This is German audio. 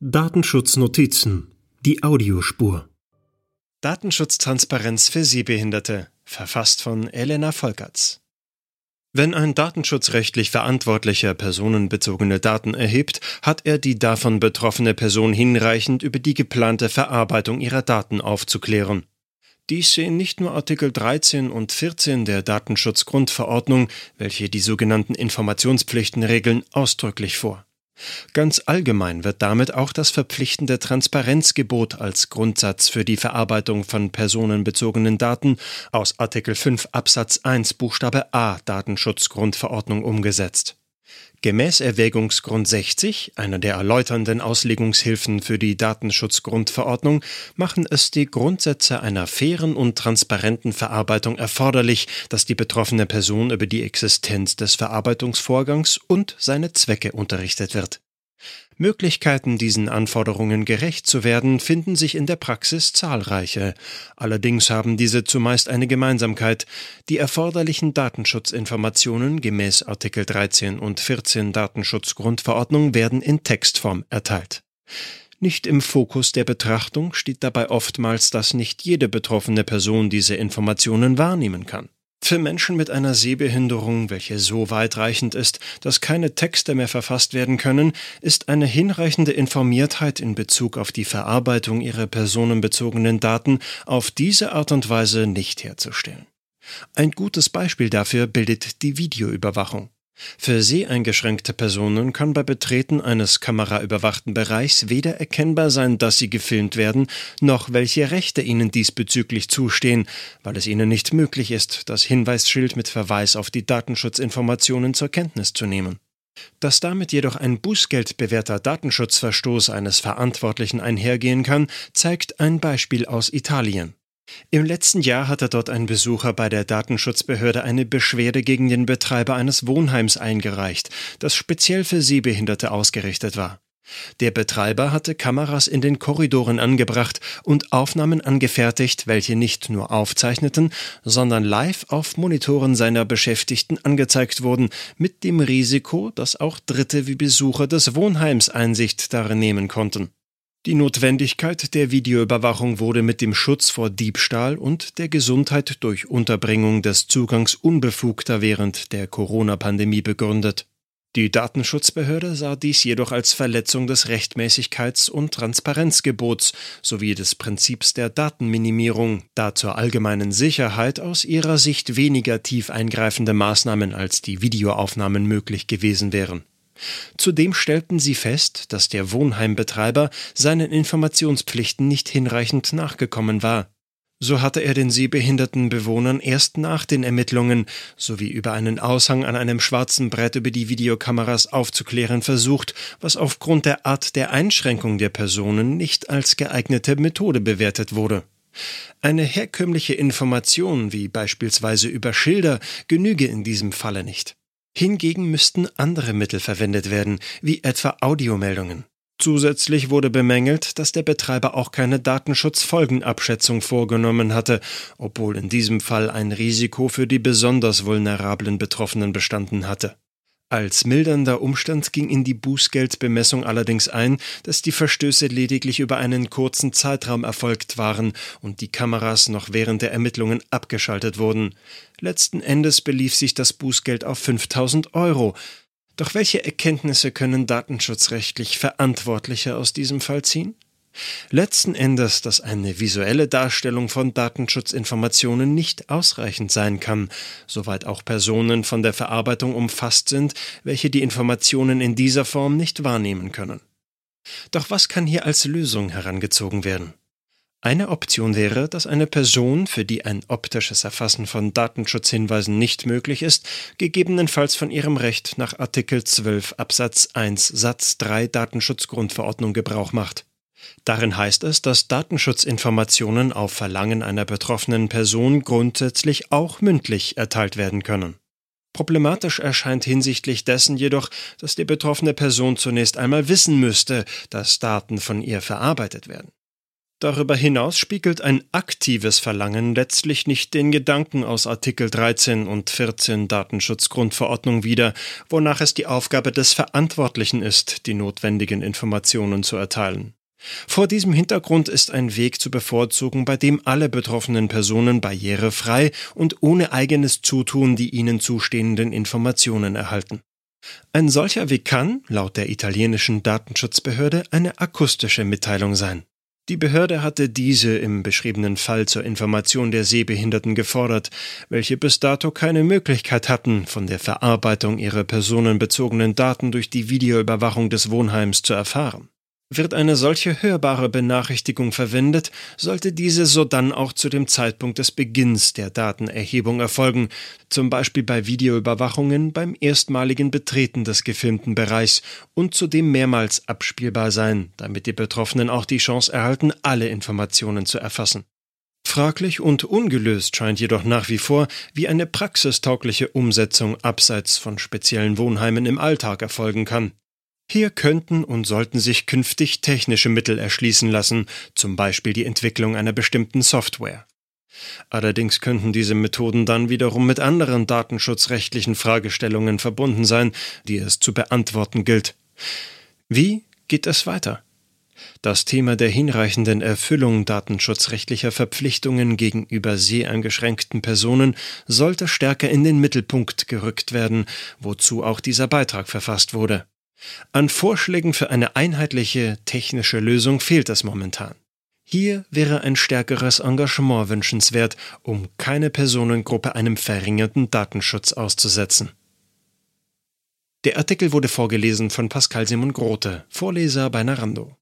Datenschutznotizen Die Audiospur Datenschutztransparenz für Sehbehinderte, verfasst von Elena Volkerts. Wenn ein datenschutzrechtlich Verantwortlicher personenbezogene Daten erhebt, hat er die davon betroffene Person hinreichend über die geplante Verarbeitung ihrer Daten aufzuklären. Dies sehen nicht nur Artikel 13 und 14 der Datenschutzgrundverordnung, welche die sogenannten Informationspflichten regeln, ausdrücklich vor. Ganz allgemein wird damit auch das verpflichtende Transparenzgebot als Grundsatz für die Verarbeitung von personenbezogenen Daten aus Artikel 5 Absatz 1 Buchstabe a Datenschutzgrundverordnung umgesetzt. Gemäß Erwägungsgrund 60, einer der erläuternden Auslegungshilfen für die Datenschutzgrundverordnung, machen es die Grundsätze einer fairen und transparenten Verarbeitung erforderlich, dass die betroffene Person über die Existenz des Verarbeitungsvorgangs und seine Zwecke unterrichtet wird. Möglichkeiten, diesen Anforderungen gerecht zu werden, finden sich in der Praxis zahlreiche. Allerdings haben diese zumeist eine Gemeinsamkeit. Die erforderlichen Datenschutzinformationen gemäß Artikel 13 und 14 Datenschutzgrundverordnung werden in Textform erteilt. Nicht im Fokus der Betrachtung steht dabei oftmals, dass nicht jede betroffene Person diese Informationen wahrnehmen kann. Für Menschen mit einer Sehbehinderung, welche so weitreichend ist, dass keine Texte mehr verfasst werden können, ist eine hinreichende Informiertheit in Bezug auf die Verarbeitung ihrer personenbezogenen Daten auf diese Art und Weise nicht herzustellen. Ein gutes Beispiel dafür bildet die Videoüberwachung. Für seheingeschränkte Personen kann bei Betreten eines kameraüberwachten Bereichs weder erkennbar sein, dass sie gefilmt werden, noch welche Rechte ihnen diesbezüglich zustehen, weil es ihnen nicht möglich ist, das Hinweisschild mit Verweis auf die Datenschutzinformationen zur Kenntnis zu nehmen. Dass damit jedoch ein bußgeldbewährter Datenschutzverstoß eines Verantwortlichen einhergehen kann, zeigt ein Beispiel aus Italien. Im letzten Jahr hatte dort ein Besucher bei der Datenschutzbehörde eine Beschwerde gegen den Betreiber eines Wohnheims eingereicht, das speziell für Sehbehinderte ausgerichtet war. Der Betreiber hatte Kameras in den Korridoren angebracht und Aufnahmen angefertigt, welche nicht nur aufzeichneten, sondern live auf Monitoren seiner Beschäftigten angezeigt wurden, mit dem Risiko, dass auch Dritte wie Besucher des Wohnheims Einsicht darin nehmen konnten. Die Notwendigkeit der Videoüberwachung wurde mit dem Schutz vor Diebstahl und der Gesundheit durch Unterbringung des Zugangs Unbefugter während der Corona-Pandemie begründet. Die Datenschutzbehörde sah dies jedoch als Verletzung des Rechtmäßigkeits- und Transparenzgebots sowie des Prinzips der Datenminimierung, da zur allgemeinen Sicherheit aus ihrer Sicht weniger tief eingreifende Maßnahmen als die Videoaufnahmen möglich gewesen wären. Zudem stellten sie fest, dass der Wohnheimbetreiber seinen Informationspflichten nicht hinreichend nachgekommen war. So hatte er den sehbehinderten Bewohnern erst nach den Ermittlungen sowie über einen Aushang an einem schwarzen Brett über die Videokameras aufzuklären versucht, was aufgrund der Art der Einschränkung der Personen nicht als geeignete Methode bewertet wurde. Eine herkömmliche Information wie beispielsweise über Schilder genüge in diesem Falle nicht. Hingegen müssten andere Mittel verwendet werden, wie etwa Audiomeldungen. Zusätzlich wurde bemängelt, dass der Betreiber auch keine Datenschutzfolgenabschätzung vorgenommen hatte, obwohl in diesem Fall ein Risiko für die besonders vulnerablen Betroffenen bestanden hatte. Als mildernder Umstand ging in die Bußgeldbemessung allerdings ein, dass die Verstöße lediglich über einen kurzen Zeitraum erfolgt waren und die Kameras noch während der Ermittlungen abgeschaltet wurden. Letzten Endes belief sich das Bußgeld auf 5000 Euro. Doch welche Erkenntnisse können datenschutzrechtlich Verantwortliche aus diesem Fall ziehen? Letzten Endes, dass eine visuelle Darstellung von Datenschutzinformationen nicht ausreichend sein kann, soweit auch Personen von der Verarbeitung umfasst sind, welche die Informationen in dieser Form nicht wahrnehmen können. Doch was kann hier als Lösung herangezogen werden? Eine Option wäre, dass eine Person, für die ein optisches Erfassen von Datenschutzhinweisen nicht möglich ist, gegebenenfalls von ihrem Recht nach Artikel 12 Absatz 1 Satz 3 Datenschutzgrundverordnung Gebrauch macht. Darin heißt es, dass Datenschutzinformationen auf Verlangen einer betroffenen Person grundsätzlich auch mündlich erteilt werden können. Problematisch erscheint hinsichtlich dessen jedoch, dass die betroffene Person zunächst einmal wissen müsste, dass Daten von ihr verarbeitet werden. Darüber hinaus spiegelt ein aktives Verlangen letztlich nicht den Gedanken aus Artikel 13 und 14 Datenschutzgrundverordnung wider, wonach es die Aufgabe des Verantwortlichen ist, die notwendigen Informationen zu erteilen. Vor diesem Hintergrund ist ein Weg zu bevorzugen, bei dem alle betroffenen Personen barrierefrei und ohne eigenes Zutun die ihnen zustehenden Informationen erhalten. Ein solcher Weg kann, laut der italienischen Datenschutzbehörde, eine akustische Mitteilung sein. Die Behörde hatte diese im beschriebenen Fall zur Information der Sehbehinderten gefordert, welche bis dato keine Möglichkeit hatten, von der Verarbeitung ihrer personenbezogenen Daten durch die Videoüberwachung des Wohnheims zu erfahren. Wird eine solche hörbare Benachrichtigung verwendet, sollte diese sodann auch zu dem Zeitpunkt des Beginns der Datenerhebung erfolgen, zum Beispiel bei Videoüberwachungen beim erstmaligen Betreten des gefilmten Bereichs und zudem mehrmals abspielbar sein, damit die Betroffenen auch die Chance erhalten, alle Informationen zu erfassen. Fraglich und ungelöst scheint jedoch nach wie vor, wie eine praxistaugliche Umsetzung abseits von speziellen Wohnheimen im Alltag erfolgen kann. Hier könnten und sollten sich künftig technische Mittel erschließen lassen, zum Beispiel die Entwicklung einer bestimmten Software. Allerdings könnten diese Methoden dann wiederum mit anderen datenschutzrechtlichen Fragestellungen verbunden sein, die es zu beantworten gilt. Wie geht es weiter? Das Thema der hinreichenden Erfüllung datenschutzrechtlicher Verpflichtungen gegenüber seheingeschränkten Personen sollte stärker in den Mittelpunkt gerückt werden, wozu auch dieser Beitrag verfasst wurde. An Vorschlägen für eine einheitliche technische Lösung fehlt es momentan. Hier wäre ein stärkeres Engagement wünschenswert, um keine Personengruppe einem verringerten Datenschutz auszusetzen. Der Artikel wurde vorgelesen von Pascal Simon Grote, Vorleser bei Narando.